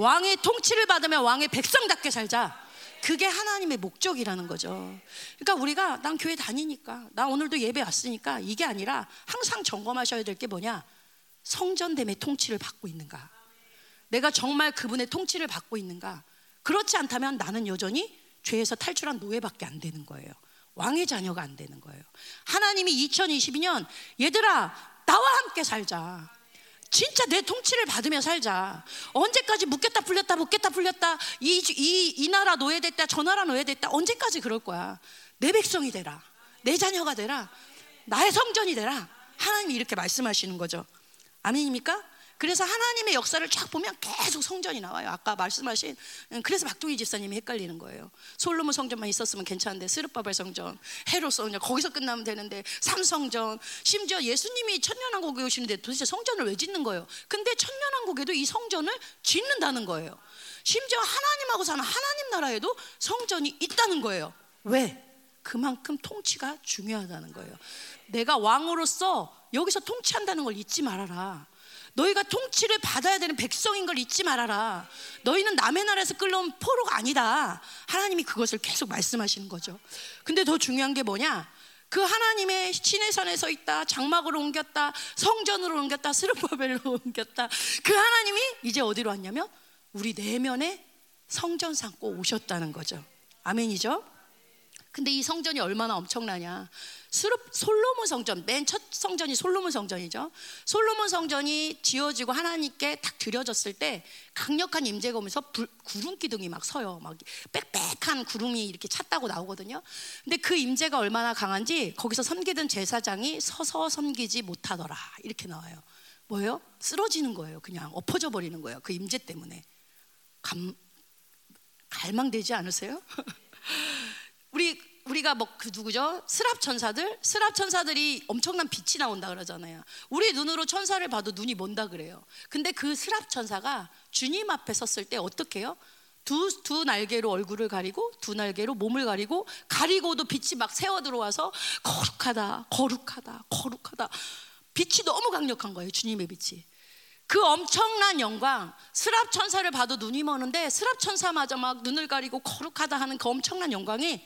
왕의 통치를 받으며 왕의 백성답게 살자. 그게 하나님의 목적이라는 거죠. 그러니까 우리가 난 교회 다니니까, 나 오늘도 예배 왔으니까 이게 아니라 항상 점검하셔야 될 게 뭐냐? 성전됨의 통치를 받고 있는가? 내가 정말 그분의 통치를 받고 있는가? 그렇지 않다면 나는 여전히 죄에서 탈출한 노예밖에 안 되는 거예요. 왕의 자녀가 안 되는 거예요. 하나님이 2022년 얘들아 나와 함께 살자. 진짜 내 통치를 받으며 살자. 언제까지 묶였다 풀렸다 묶였다 풀렸다 이, 이, 이 나라 노예됐다 저 나라 노예됐다 언제까지 그럴 거야. 내 백성이 되라. 내 자녀가 되라. 나의 성전이 되라. 하나님이 이렇게 말씀하시는 거죠. 아멘입니까? 그래서 하나님의 역사를 쫙 보면 계속 성전이 나와요. 아까 말씀하신 음, 그래서 박동희 집사님이 헷갈리는 거예요. 솔로몬 성전만 있었으면 괜찮은데 스르바벨 성전, 헤롯 성전 거기서 끝나면 되는데 삼성전 심지어 예수님이 천년왕국에 오시는데 도대체 성전을 왜 짓는 거예요? 근데 천년왕국에도 이 성전을 짓는다는 거예요. 심지어 하나님하고 사는 하나님 나라에도 성전이 있다는 거예요. 왜? 그만큼 통치가 중요하다는 거예요. 내가 왕으로서 여기서 통치한다는 걸 잊지 말아라. 너희가 통치를 받아야 되는 백성인 걸 잊지 말아라. 너희는 남의 나라에서 끌려온 포로가 아니다. 하나님이 그것을 계속 말씀하시는 거죠. 근데 더 중요한 게 뭐냐? 그 하나님의 신의 산에 서 있다, 장막으로 옮겼다, 성전으로 옮겼다, 스르바벨로 옮겼다. 그 하나님이 이제 어디로 왔냐면 우리 내면에 성전 삼고 오셨다는 거죠. 아멘이죠? 근데 이 성전이 얼마나 엄청나냐? 솔로몬 성전 맨 첫 성전이 솔로몬 성전이죠. 솔로몬 성전이 지어지고 하나님께 딱 드려졌을 때 강력한 임재가 오면서 불, 구름 기둥이 막 서요. 막 빽빽한 구름이 이렇게 찼다고 나오거든요. 근데 그 임재가 얼마나 강한지 거기서 섬기던 제사장이 서서 섬기지 못하더라. 이렇게 나와요. 뭐예요? 쓰러지는 거예요. 그냥 엎어져 버리는 거예요. 그 임재 때문에. 감 갈망되지 않으세요? 우리 우리가 뭐 그 누구죠? 스랍 천사들? 스랍 천사들이 엄청난 빛이 나온다 그러잖아요. 우리 눈으로 천사를 봐도 눈이 먼다 그래요. 근데 그 스랍 천사가 주님 앞에 섰을 때 어떻게 해요? 두, 두 날개로 얼굴을 가리고 두 날개로 몸을 가리고 가리고도 빛이 막 새어 들어와서 거룩하다, 거룩하다, 거룩하다. 빛이 너무 강력한 거예요. 주님의 빛이. 그 엄청난 영광, 스랍 천사를 봐도 눈이 머는데 스랍 천사마저 막 눈을 가리고 거룩하다 하는 그 엄청난 영광이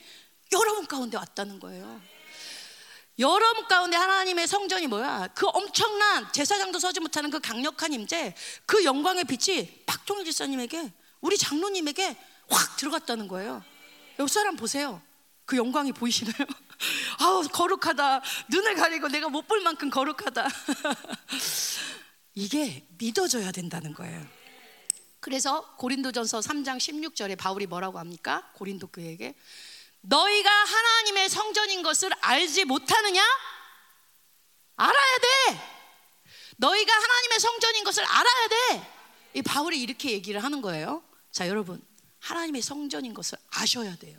여러분 가운데 왔다는 거예요. 여러분 가운데 하나님의 성전이 뭐야? 그 엄청난 제사장도 서지 못하는 그 강력한 임재, 그 영광의 빛이 박종일 집사님에게, 우리 장로님에게 확 들어갔다는 거예요. 옆 사람 보세요. 그 영광이 보이시나요? 아우 거룩하다. 눈을 가리고 내가 못 볼 만큼 거룩하다. 이게 믿어져야 된다는 거예요. 그래서 고린도전서 3장 16절에 바울이 뭐라고 합니까? 고린도 교회에게 너희가 하나님의 성전인 것을 알지 못하느냐? 알아야 돼. 너희가 하나님의 성전인 것을 알아야 돼. 이 바울이 이렇게 얘기를 하는 거예요. 자, 여러분. 하나님의 성전인 것을 아셔야 돼요.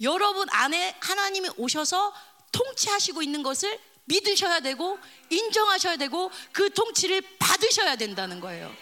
여러분 안에 하나님이 오셔서 통치하시고 있는 것을 믿으셔야 되고 인정하셔야 되고 그 통치를 받으셔야 된다는 거예요.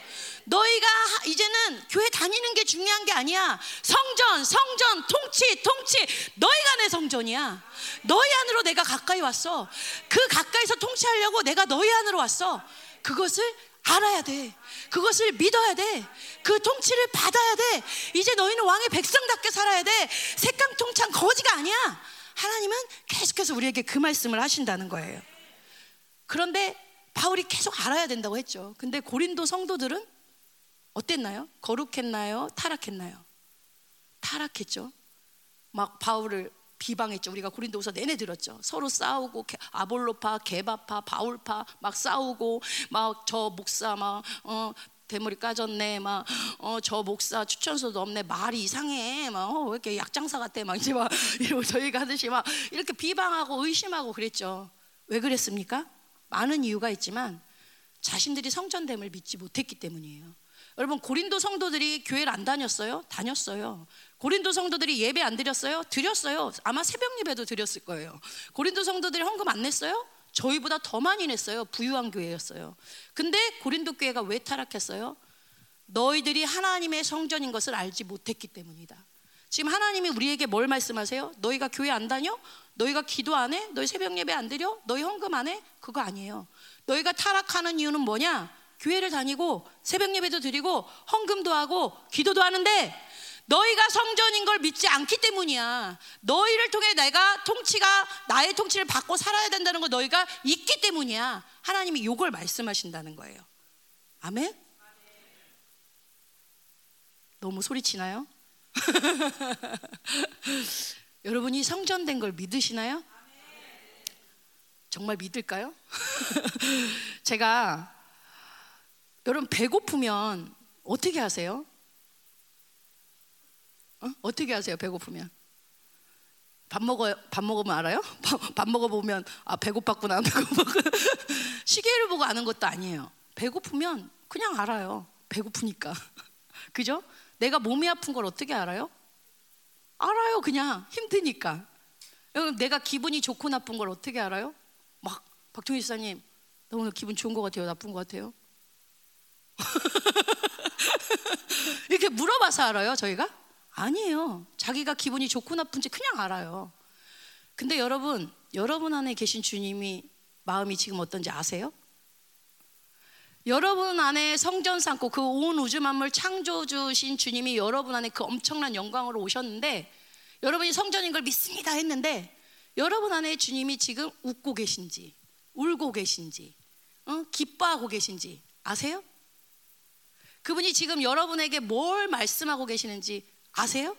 너희가 이제는 교회 다니는 게 중요한 게 아니야. 성전, 성전, 통치, 통치. 너희가 내 성전이야. 너희 안으로 내가 가까이 왔어. 그 가까이서 통치하려고 내가 너희 안으로 왔어. 그것을 알아야 돼. 그것을 믿어야 돼. 그 통치를 받아야 돼. 이제 너희는 왕의 백성답게 살아야 돼. 색강통창 거지가 아니야. 하나님은 계속해서 우리에게 그 말씀을 하신다는 거예요. 그런데 바울이 계속 알아야 된다고 했죠. 근데 고린도 성도들은 어땠나요? 거룩했나요? 타락했나요? 타락했죠. 막 바울을 비방했죠. 우리가 고린도후서 내내 들었죠. 서로 싸우고 아볼로파, 게바파, 바울파 막 싸우고 막 저 목사 막 어, 대머리 까졌네 막어저 목사 추천서도 없네 말이 이상해 막왜 어, 이렇게 약장사 같대 막 이제 막 이러고 저희가 하듯이 막 이렇게 비방하고 의심하고 그랬죠. 왜 그랬습니까? 많은 이유가 있지만 자신들이 성전됨을 믿지 못했기 때문이에요. 여러분 고린도 성도들이 교회를 안 다녔어요? 다녔어요. 고린도 성도들이 예배 안 드렸어요? 드렸어요. 아마 새벽 예배도 드렸을 거예요. 고린도 성도들이 헌금 안 냈어요? 저희보다 더 많이 냈어요. 부유한 교회였어요. 근데 고린도 교회가 왜 타락했어요? 너희들이 하나님의 성전인 것을 알지 못했기 때문이다. 지금 하나님이 우리에게 뭘 말씀하세요? 너희가 교회 안 다녀? 너희가 기도 안 해? 너희 새벽 예배 안 드려? 너희 헌금 안 해? 그거 아니에요. 너희가 타락하는 이유는 뭐냐? 교회를 다니고 새벽 예배도 드리고 헌금도 하고 기도도 하는데 너희가 성전인 걸 믿지 않기 때문이야. 너희를 통해 내가 통치가 나의 통치를 받고 살아야 된다는 걸 너희가 있기 때문이야. 하나님이 이걸 말씀하신다는 거예요. 아멘? 너무 소리치나요? 여러분이 성전된 걸 믿으시나요? 정말 믿을까요? 제가 여러분 배고프면 어떻게 하세요? 어? 떻게 하세요? 배고프면 밥 먹어요. 밥 먹으면 알아요? 밥, 밥 먹어 보면 아 배고팠구나. 배고팠 시계를 보고 아는 것도 아니에요. 배고프면 그냥 알아요. 배고프니까. 그죠? 내가 몸이 아픈 걸 어떻게 알아요? 알아요. 그냥 힘드니까. 내가 기분이 좋고 나쁜 걸 어떻게 알아요? 막 박종희 지사님, 나 오늘 기분 좋은 것 같아요. 나쁜 것 같아요. 이렇게 물어봐서 알아요. 저희가? 아니에요. 자기가 기분이 좋고 나쁜지 그냥 알아요. 근데 여러분, 여러분 안에 계신 주님이 마음이 지금 어떤지 아세요? 여러분 안에 성전 삼고 그 온 우주 만물 창조 주신 주님이 여러분 안에 그 엄청난 영광으로 오셨는데 여러분이 성전인 걸 믿습니다 했는데 여러분 안에 주님이 지금 웃고 계신지 울고 계신지 어? 기뻐하고 계신지 아세요? 그분이 지금 여러분에게 뭘 말씀하고 계시는지 아세요?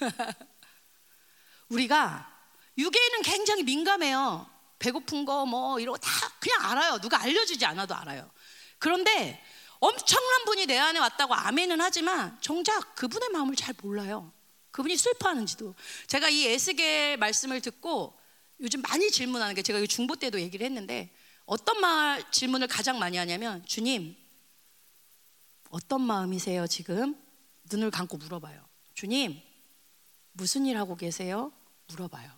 우리가 유괴는 굉장히 민감해요. 배고픈 거 뭐 이런 거 다 그냥 알아요. 누가 알려주지 않아도 알아요. 그런데 엄청난 분이 내 안에 왔다고 아멘은 하지만 정작 그분의 마음을 잘 몰라요. 그분이 슬퍼하는지도. 제가 이 에스겔 말씀을 듣고 요즘 많이 질문하는 게 제가 중보 때도 얘기를 했는데 어떤 말 질문을 가장 많이 하냐면 주님 어떤 마음이세요 지금? 눈을 감고 물어봐요. 주님 무슨 일 하고 계세요? 물어봐요.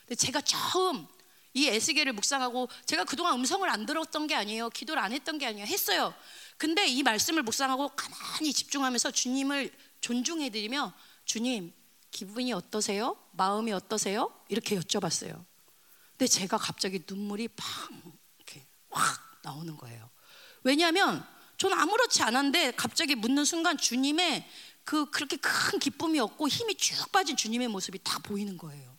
근데 제가 처음 이 에스겔을 묵상하고 제가 그동안 음성을 안 들었던 게 아니에요. 기도를 안 했던 게 아니에요. 했어요. 근데 이 말씀을 묵상하고 가만히 집중하면서 주님을 존중해 드리며 주님 기분이 어떠세요? 마음이 어떠세요? 이렇게 여쭤봤어요. 근데 제가 갑자기 눈물이 팡 이렇게 확 나오는 거예요. 왜냐하면 저는 아무렇지 않은데 갑자기 묻는 순간 주님의 그 그렇게 큰 기쁨이 없고 힘이 쭉 빠진 주님의 모습이 다 보이는 거예요.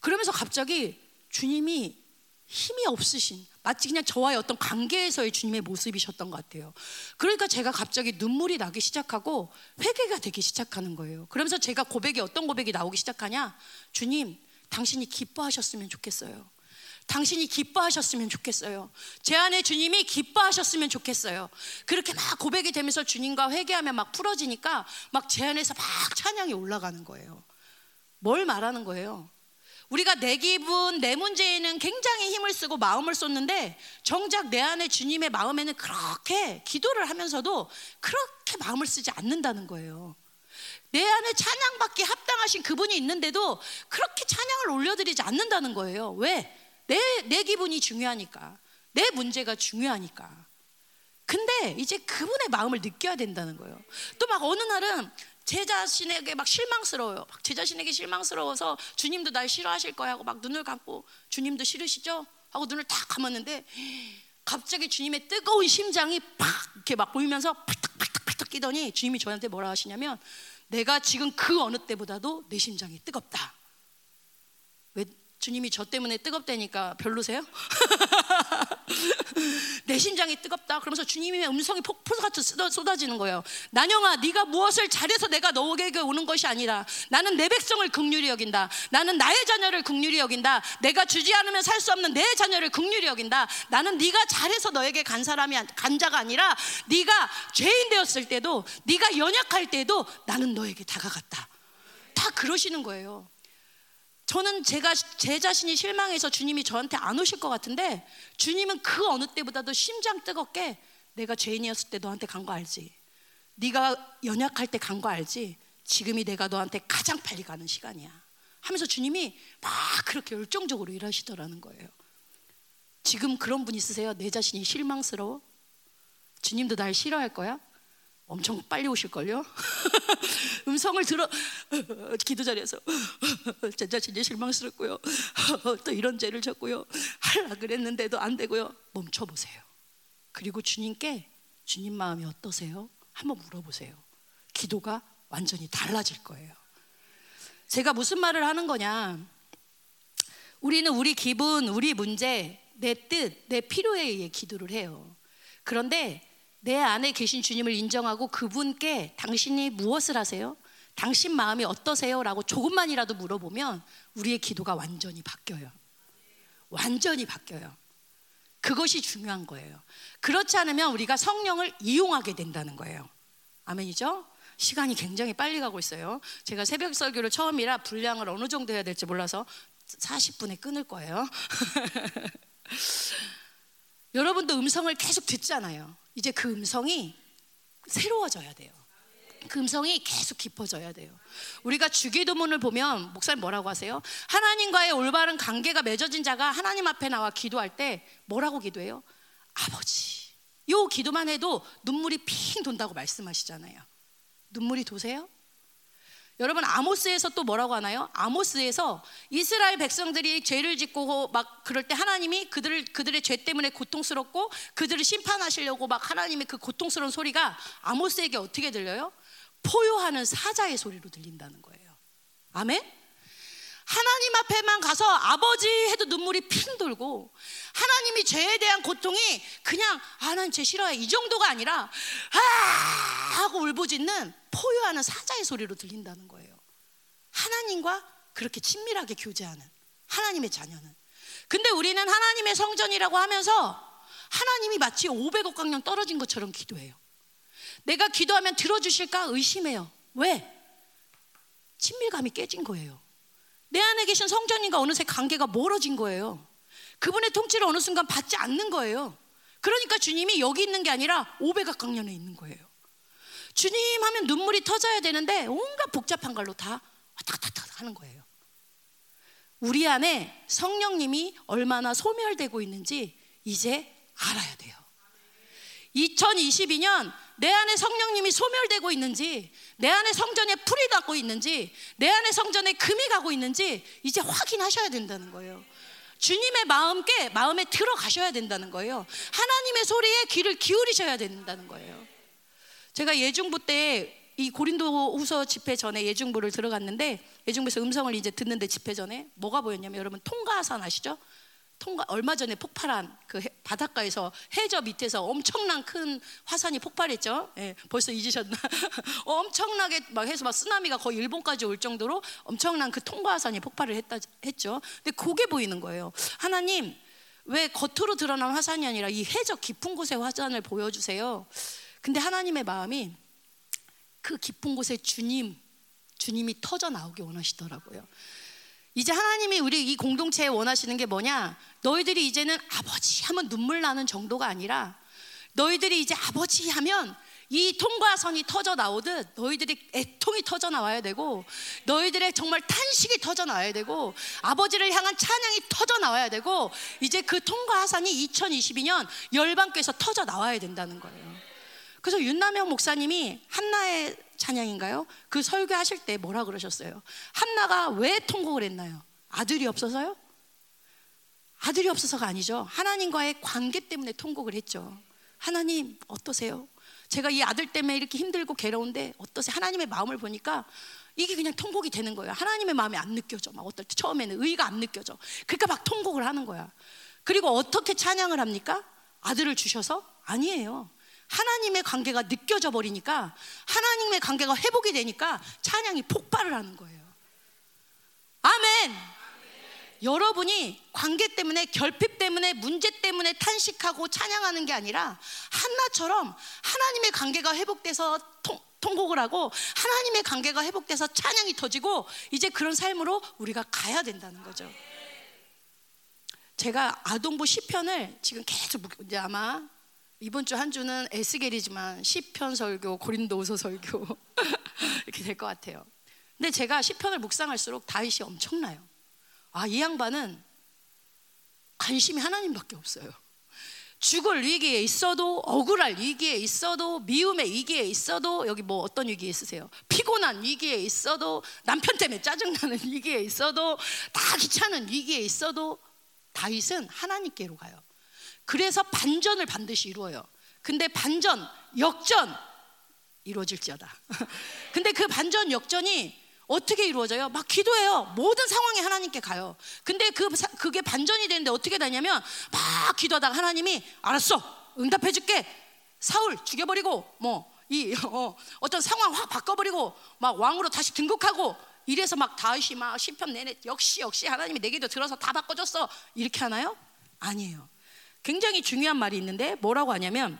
그러면서 갑자기 주님이 힘이 없으신 마치 그냥 저와의 어떤 관계에서의 주님의 모습이셨던 것 같아요. 그러니까 제가 갑자기 눈물이 나기 시작하고 회개가 되기 시작하는 거예요. 그러면서 제가 고백이 어떤 고백이 나오기 시작하냐? 주님, 당신이 기뻐하셨으면 좋겠어요. 당신이 기뻐하셨으면 좋겠어요. 제 안에 주님이 기뻐하셨으면 좋겠어요. 그렇게 막 고백이 되면서 주님과 회개하면 막 풀어지니까 막 제 안에서 막 찬양이 올라가는 거예요. 뭘 말하는 거예요? 우리가 내 기분, 내 문제에는 굉장히 힘을 쓰고 마음을 쏟는데 정작 내 안에 주님의 마음에는 그렇게 기도를 하면서도 그렇게 마음을 쓰지 않는다는 거예요. 내 안에 찬양받기 합당하신 그분이 있는데도 그렇게 찬양을 올려드리지 않는다는 거예요. 왜? 내, 내 기분이 중요하니까. 내 문제가 중요하니까. 근데 이제 그분의 마음을 느껴야 된다는 거예요. 또 막 어느 날은 제 자신에게 막 실망스러워요. 막 제 자신에게 실망스러워서 주님도 날 싫어하실 거야 하고 막 눈을 감고 주님도 싫으시죠? 하고 눈을 딱 감았는데 갑자기 주님의 뜨거운 심장이 팍 이렇게 막 보이면서 팔딱팔딱팔딱 뛰더니 주님이 저한테 뭐라 하시냐면 내가 지금 그 어느 때보다도 내 심장이 뜨겁다. 왜 주님이 저 때문에 뜨겁다니까 별로세요? 내 심장이 뜨겁다. 그러면서 주님의 음성이 폭포같이 쏟아지는 거예요. 난영아, 네가 무엇을 잘해서 내가 너에게 오는 것이 아니라 나는 내 백성을 극률히 여긴다. 나는 나의 자녀를 극률히 여긴다. 내가 주지 않으면 살 수 없는 내 자녀를 극률히 여긴다. 나는 네가 잘해서 너에게 간 사람이 간 자가 아니라 네가 죄인 되었을 때도 네가 연약할 때도 나는 너에게 다가갔다. 다 그러시는 거예요. 저는 제가 제 자신이 실망해서 주님이 저한테 안 오실 것 같은데 주님은 그 어느 때보다도 심장 뜨겁게 내가 죄인이었을 때 너한테 간 거 알지? 네가 연약할 때 간 거 알지? 지금이 내가 너한테 가장 빨리 가는 시간이야. 하면서 주님이 막 그렇게 열정적으로 일하시더라는 거예요. 지금 그런 분 있으세요? 내 자신이 실망스러워? 주님도 날 싫어할 거야? 엄청 빨리 오실걸요? 음성을 들어 기도 자리에서 제 자신이 실망스럽고요. 또 이런 죄를 졌고요. 하려 그랬는데도 안 되고요. 멈춰 보세요. 그리고 주님께 주님 마음이 어떠세요? 한번 물어보세요. 기도가 완전히 달라질 거예요. 제가 무슨 말을 하는 거냐? 우리는 우리 기분, 우리 문제, 내 뜻, 내 필요에 의해 기도를 해요. 그런데 내 안에 계신 주님을 인정하고 그분께 당신이 무엇을 하세요? 당신 마음이 어떠세요? 라고 조금만이라도 물어보면 우리의 기도가 완전히 바뀌어요. 완전히 바뀌어요. 그것이 중요한 거예요. 그렇지 않으면 우리가 성령을 이용하게 된다는 거예요. 아멘이죠? 시간이 굉장히 빨리 가고 있어요. 제가 새벽 설교를 처음이라 분량을 어느 정도 해야 될지 몰라서 40분에 끊을 거예요. 여러분도 음성을 계속 듣잖아요. 이제 그 음성이 새로워져야 돼요. 그 음성이 계속 깊어져야 돼요. 우리가 주기도문을 보면 목사님 뭐라고 하세요? 하나님과의 올바른 관계가 맺어진 자가 하나님 앞에 나와 기도할 때 뭐라고 기도해요? 아버지. 요 기도만 해도 눈물이 핑 돈다고 말씀하시잖아요. 눈물이 도세요? 여러분 아모스에서 또 뭐라고 하나요? 아모스에서 이스라엘 백성들이 죄를 짓고 막 그럴 때 하나님이 그들을 그들의 죄 때문에 고통스럽고 그들을 심판하시려고 막 하나님의 그 고통스러운 소리가 아모스에게 어떻게 들려요? 포효하는 사자의 소리로 들린다는 거예요. 아멘? 하나님 앞에만 가서 아버지 해도 눈물이 핑 돌고 하나님이 죄에 대한 고통이 그냥 아 난 죄 싫어해 이 정도가 아니라 아 하고 울부짖는 포효하는 사자의 소리로 들린다는 거예요. 하나님과 그렇게 친밀하게 교제하는 하나님의 자녀는. 근데 우리는 하나님의 성전이라고 하면서 하나님이 마치 500억 강령 떨어진 것처럼 기도해요. 내가 기도하면 들어주실까 의심해요. 왜? 친밀감이 깨진 거예요. 내 안에 계신 성전인과 어느새 관계가 멀어진 거예요. 그분의 통치를 어느 순간 받지 않는 거예요. 그러니까 주님이 여기 있는 게 아니라 500억 강년에 있는 거예요. 주님 하면 눈물이 터져야 되는데 온갖 복잡한 걸로 다 왔다 갔다 하는 거예요. 우리 안에 성령님이 얼마나 소멸되고 있는지 이제 알아야 돼요. 2022년 내 안에 성령님이 소멸되고 있는지, 내 안에 성전에 풀이 닿고 있는지, 내 안에 성전에 금이 가고 있는지 이제 확인하셔야 된다는 거예요. 주님의 마음께 마음에 들어가셔야 된다는 거예요. 하나님의 소리에 귀를 기울이셔야 된다는 거예요. 제가 예중부 때 이 고린도 후서 집회 전에 예중부를 들어갔는데 예중부에서 음성을 이제 듣는데 집회 전에 뭐가 보였냐면 여러분 통가산 아시죠? 통과 얼마 전에 폭발한 그 해, 바닷가에서 해저 밑에서 엄청난 큰 화산이 폭발했죠. 예, 벌써 잊으셨나? 엄청나게 막 해서 막 쓰나미가 거의 일본까지 올 정도로 엄청난 그 통과 화산이 폭발을 했다 했죠. 근데 그게 보이는 거예요. 하나님 왜 겉으로 드러난 화산이 아니라 이 해저 깊은 곳의 화산을 보여주세요. 근데 하나님의 마음이 그 깊은 곳에 주님, 주님이 터져 나오게 원하시더라고요. 이제 하나님이 우리 이 공동체에 원하시는 게 뭐냐? 너희들이 이제는 아버지 하면 눈물 나는 정도가 아니라 너희들이 이제 아버지 하면 이 통과선이 터져 나오듯 너희들이 애통이 터져 나와야 되고 너희들의 정말 탄식이 터져 나와야 되고 아버지를 향한 찬양이 터져 나와야 되고 이제 그 통과선이 2022년 열방교에서 터져 나와야 된다는 거예요. 그래서 윤남영 목사님이 한나의 찬양인가요? 그 설교하실 때 뭐라 그러셨어요? 한나가 왜 통곡을 했나요? 아들이 없어서요? 아들이 없어서가 아니죠. 하나님과의 관계 때문에 통곡을 했죠. 하나님 어떠세요? 제가 이 아들 때문에 이렇게 힘들고 괴로운데 어떠세요? 하나님의 마음을 보니까 이게 그냥 통곡이 되는 거예요. 하나님의 마음이 안 느껴져. 막 어떨 때 처음에는 의가 안 느껴져. 그러니까 막 통곡을 하는 거야. 그리고 어떻게 찬양을 합니까? 아들을 주셔서 아니에요. 하나님의 관계가 느껴져 버리니까 하나님의 관계가 회복이 되니까 찬양이 폭발을 하는 거예요. 아멘. 여러분이 관계 때문에 결핍 때문에 문제 때문에 탄식하고 찬양하는 게 아니라 한나처럼 하나님의 관계가 회복돼서 통, 통곡을 하고 하나님의 관계가 회복돼서 찬양이 터지고 이제 그런 삶으로 우리가 가야 된다는 거죠. 제가 아동부 시편을 지금 계속 아마 이번 주 한 주는 에스겔이지만 시편 설교, 고린도후서 설교 이렇게 될 것 같아요. 근데 제가 시편을 묵상할수록 다윗이 엄청나요. 아, 이 양반은 관심이 하나님밖에 없어요. 죽을 위기에 있어도 억울할 위기에 있어도 미움의 위기에 있어도 여기 뭐 어떤 위기에 있으세요? 피곤한 위기에 있어도 남편 때문에 짜증나는 위기에 있어도 다 귀찮은 위기에 있어도 다윗은 하나님께로 가요. 그래서 반전을 반드시 이루어요. 근데 반전, 역전 이루어질지어다. 근데 그 반전, 역전이 어떻게 이루어져요? 막 기도해요. 모든 상황에 하나님께 가요. 근데 그 그게 반전이 되는데 어떻게 되냐면 막 기도하다가 하나님이 알았어. 응답해 줄게. 사울 죽여 버리고 뭐이 어, 어떤 상황 확 바꿔 버리고 막 왕으로 다시 등극하고 이래서 막 다윗이 막 시편 내내 역시 역시 하나님이 내 기도 들어서 다 바꿔 줬어 이렇게 하나요? 아니에요. 굉장히 중요한 말이 있는데 뭐라고 하냐면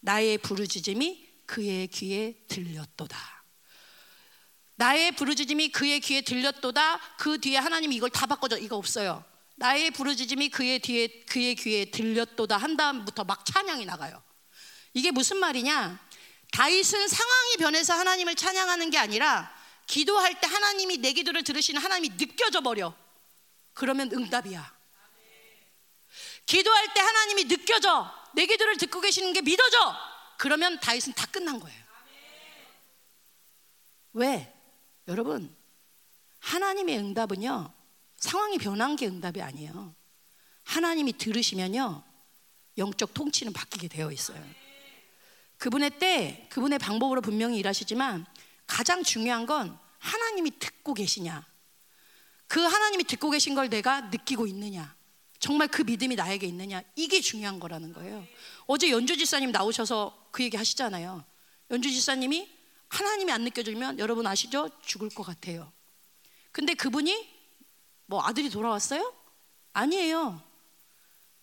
나의 부르짖음이 그의 귀에 들렸도다. 나의 부르짖음이 그의 귀에 들렸도다. 그 뒤에 하나님이 이걸 다 바꿔줘. 이거 없어요. 나의 부르짖음이 그의 뒤에 그의 귀에 들렸도다 한 다음부터 막 찬양이 나가요. 이게 무슨 말이냐? 다윗은 상황이 변해서 하나님을 찬양하는 게 아니라 기도할 때 하나님이 내 기도를 들으시는 하나님이 느껴져 버려. 그러면 응답이야. 기도할 때 하나님이 느껴져. 내 기도를 듣고 계시는 게 믿어져. 그러면 다윗은 다 끝난 거예요. 왜? 여러분, 하나님의 응답은요, 상황이 변한 게 응답이 아니에요. 하나님이 들으시면요, 영적 통치는 바뀌게 되어 있어요. 그분의 때, 그분의 방법으로 분명히 일하시지만 가장 중요한 건 하나님이 듣고 계시냐. 그 하나님이 듣고 계신 걸 내가 느끼고 있느냐. 정말 그 믿음이 나에게 있느냐. 이게 중요한 거라는 거예요. 어제 연주 지사님 나오셔서 그 얘기 하시잖아요. 연주 지사님이 하나님이 안 느껴지면 여러분 아시죠? 죽을 것 같아요. 근데 그분이 뭐 아들이 돌아왔어요? 아니에요.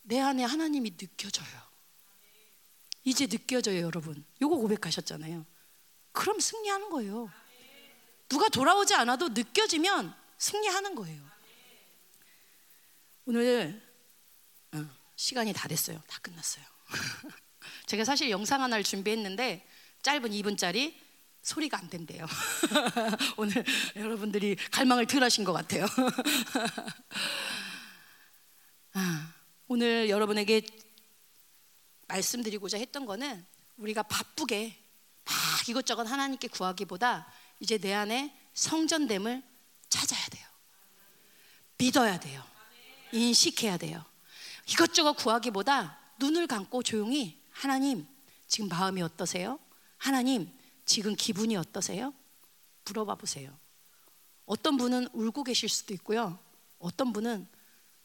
내 안에 하나님이 느껴져요. 이제 느껴져요, 여러분. 요거 고백하셨잖아요. 그럼 승리하는 거예요. 누가 돌아오지 않아도 느껴지면 승리하는 거예요. 오늘 어, 시간이 다 됐어요. 다 끝났어요. 제가 사실 영상 하나를 준비했는데 짧은 2분짜리 소리가 안 된대요. 오늘 여러분들이 갈망을 덜 하신 것 같아요. 아, 오늘 여러분에게 말씀드리고자 했던 거는 우리가 바쁘게 막 이것저것 하나님께 구하기보다 이제 내 안에 성전됨을 찾아야 돼요. 믿어야 돼요. 인식해야 돼요. 이것저것 구하기보다 눈을 감고 조용히 하나님 지금 마음이 어떠세요? 하나님 지금 기분이 어떠세요? 물어봐 보세요. 어떤 분은 울고 계실 수도 있고요. 어떤 분은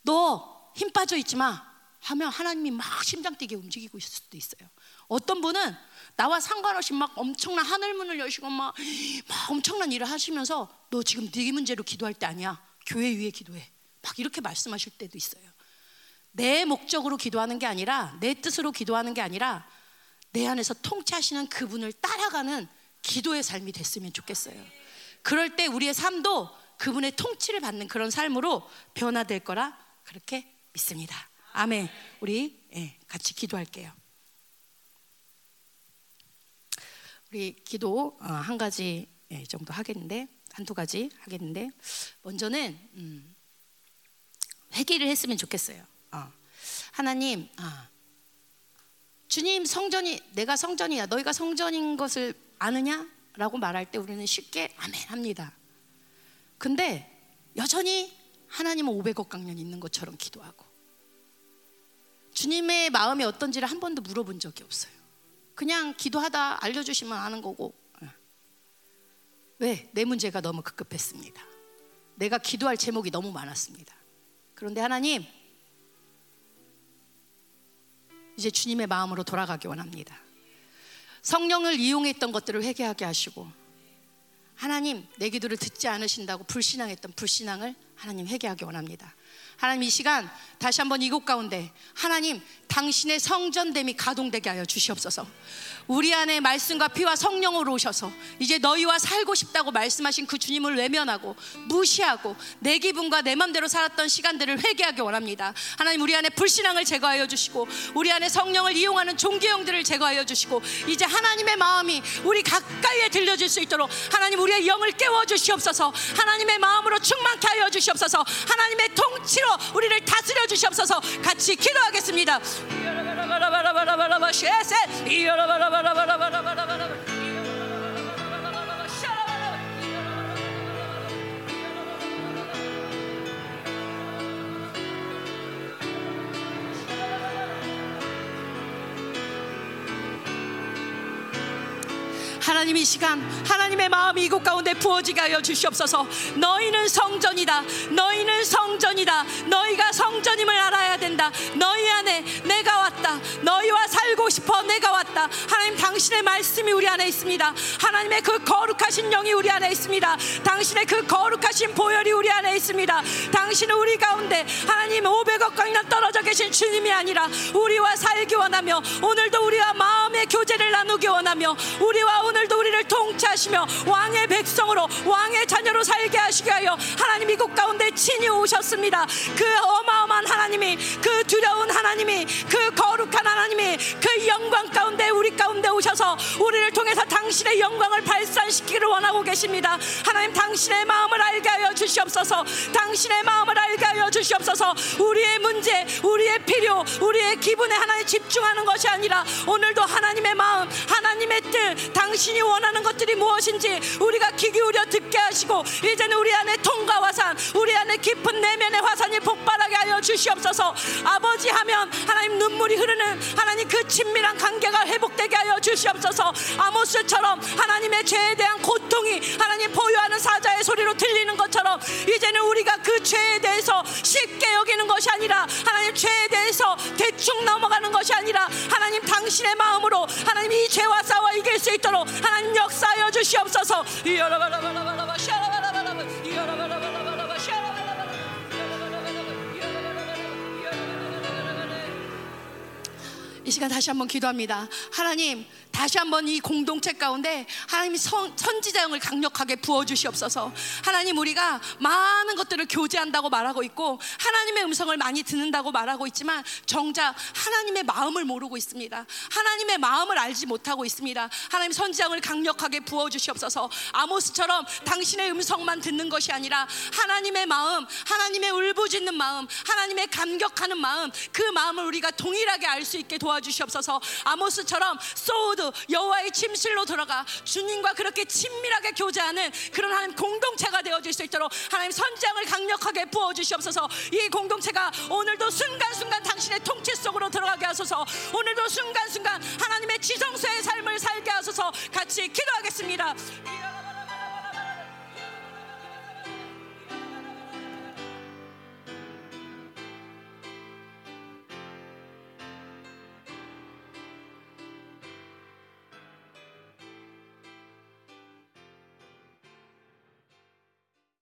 너 힘 빠져 있지 마 하면 하나님이 막 심장 뛰게 움직이고 있을 수도 있어요. 어떤 분은 나와 상관없이 막 엄청난 하늘 문을 여시고 막, 막 엄청난 일을 하시면서 너 지금 네 문제로 기도할 때 아니야. 교회 위에 기도해. 막 이렇게 말씀하실 때도 있어요. 내 목적으로 기도하는 게 아니라 내 뜻으로 기도하는 게 아니라 내 안에서 통치하시는 그분을 따라가는 기도의 삶이 됐으면 좋겠어요. 그럴 때 우리의 삶도 그분의 통치를 받는 그런 삶으로 변화될 거라 그렇게 믿습니다. 아멘. 우리 예, 같이 기도할게요. 우리 기도 어, 한 가지 예, 정도 하겠는데 한두 가지 하겠는데 먼저는 음, 회개를 했으면 좋겠어요. 어. 하나님, 아, 주님 성전이 내가 성전이야 너희가 성전인 것을 아느냐? 라고 말할 때 우리는 쉽게 아멘 합니다. 근데 여전히 하나님은 500억 강년 있는 것처럼 기도하고 주님의 마음이 어떤지를 한 번도 물어본 적이 없어요. 그냥 기도하다 알려주시면 아는 거고. 왜? 내 문제가 너무 급급했습니다. 내가 기도할 제목이 너무 많았습니다. 그런데 하나님, 이제 주님의 마음으로 돌아가기 원합니다. 성령을 이용했던 것들을 회개하게 하시고, 하나님, 내 기도를 듣지 않으신다고 불신앙했던 불신앙을 하나님 회개하기 원합니다. 하나님 이 시간 다시 한번 이곳 가운데 하나님 당신의 성전됨이 가동되게 하여 주시옵소서. 우리 안에 말씀과 피와 성령으로 오셔서 이제 너희와 살고 싶다고 말씀하신 그 주님을 외면하고 무시하고 내 기분과 내 맘대로 살았던 시간들을 회개하기 원합니다. 하나님 우리 안에 불신앙을 제거하여 주시고 우리 안에 성령을 이용하는 종교형들을 제거하여 주시고 이제 하나님의 마음이 우리 가까이에 들려질 수 있도록 하나님 우리의 영을 깨워 주시옵소서. 하나님의 마음으로 충만케 하여 주시옵소서. 하나님의 통치 로 우리를 다스려 주시옵소서. 같이 기도하겠습니다. 하나님 이 시간 하나님의 마음이 이곳 가운데 부어지게 하여 주시옵소서 너희는 성전이다 너희는 성전이다. 너희가 성전임을 알아야 된다. 너희 안에 내가 왔다. 너희와 살고 싶어 내가 왔다. 하나님 당신의 말씀이 우리 안에 있습니다. 하나님의 그 거룩하신 영이 우리 안에 있습니다. 당신의 그 거룩하신 보혈이 우리 안에 있습니다. 당신은 우리 가운데 하나님 500억 광년 떨어져 계신 주님이 아니라 우리와 살기 원하며 오늘도 우리와 마음 의 교제를 나누기 원하며 우리와 오늘도 우리를 통치하시며 왕의 백성으로 왕의 자녀로 살게 하시게 하여 하나님 이곳 가운데 친히 오셨습니다. 그 어마어마한 하나님이 그 두려운 하나님이 그 거룩한 하나님이 그 영광 가운데 우리 가운데 오셔서 우리를 통해서 당신의 영광을 발산시키기를 원하고 계십니다. 하나님 당신의 마음을 알게 하여 주시옵소서. 당신의 마음을 알게 하여 주시옵소서. 우리의 문제, 우리의 필요, 우리의 기분에 하나님 집중하는 것이 아니라 오늘도 하나님 의 마음, 하나님의 뜻, 당신이 원하는 것들이 무엇인지 우리가 귀 기울여 듣게 하시고 이제는 우리 안에 통과 화산, 우리 안에 깊은 내면의 화산이 폭발하게 하여 주시옵소서. 아버지 하면 하나님 눈물이 흐르는 하나님 그 친밀한 관계가 회복되게 하여 주시옵소서. 아모스처럼 하나님의 죄에 대한 고통이 하나님 보유하는 사자 의 소리로 들리는 것처럼 이제는 우리가 그 죄에 대해서 쉽게 여기는 것이 아니라 하나님 죄에 대해서 대충 넘어가는 것이 아니라 하나님 당신의 마음으로 하나님 이 죄와 싸워 이길 수 있도록 하나님 역사하여 주시옵소서. 이 시간 다시 한번 기도합니다. 하나님, 다시 한번 이 공동체 가운데 하나님 선, 선지자 영을 강력하게 부어 주시옵소서. 하나님 우리가 많은 것들을 교제한다고 말하고 있고 하나님의 음성을 많이 듣는다고 말하고 있지만 정작 하나님의 마음을 모르고 있습니다. 하나님의 마음을 알지 못하고 있습니다. 하나님 선지자 영을 강력하게 부어 주시옵소서. 아모스처럼 당신의 음성만 듣는 것이 아니라 하나님의 마음, 하나님의 울부짖는 마음, 하나님의 감격하는 마음, 그 마음을 우리가 동일하게 알 수 있게 도와주시옵소서. 아모스처럼 소 우드 여호와의 침실로 들어가 주님과 그렇게 친밀하게 교제하는 그런 하나님 공동체가 되어질 수 있도록 하나님 선지자 영을 강력하게 부어 주시옵소서. 이 공동체가 오늘도 순간순간 당신의 통치 속으로 들어가게 하소서. 오늘도 순간순간 하나님의 지성소의 삶을 살게 하소서. 같이 기도하겠습니다.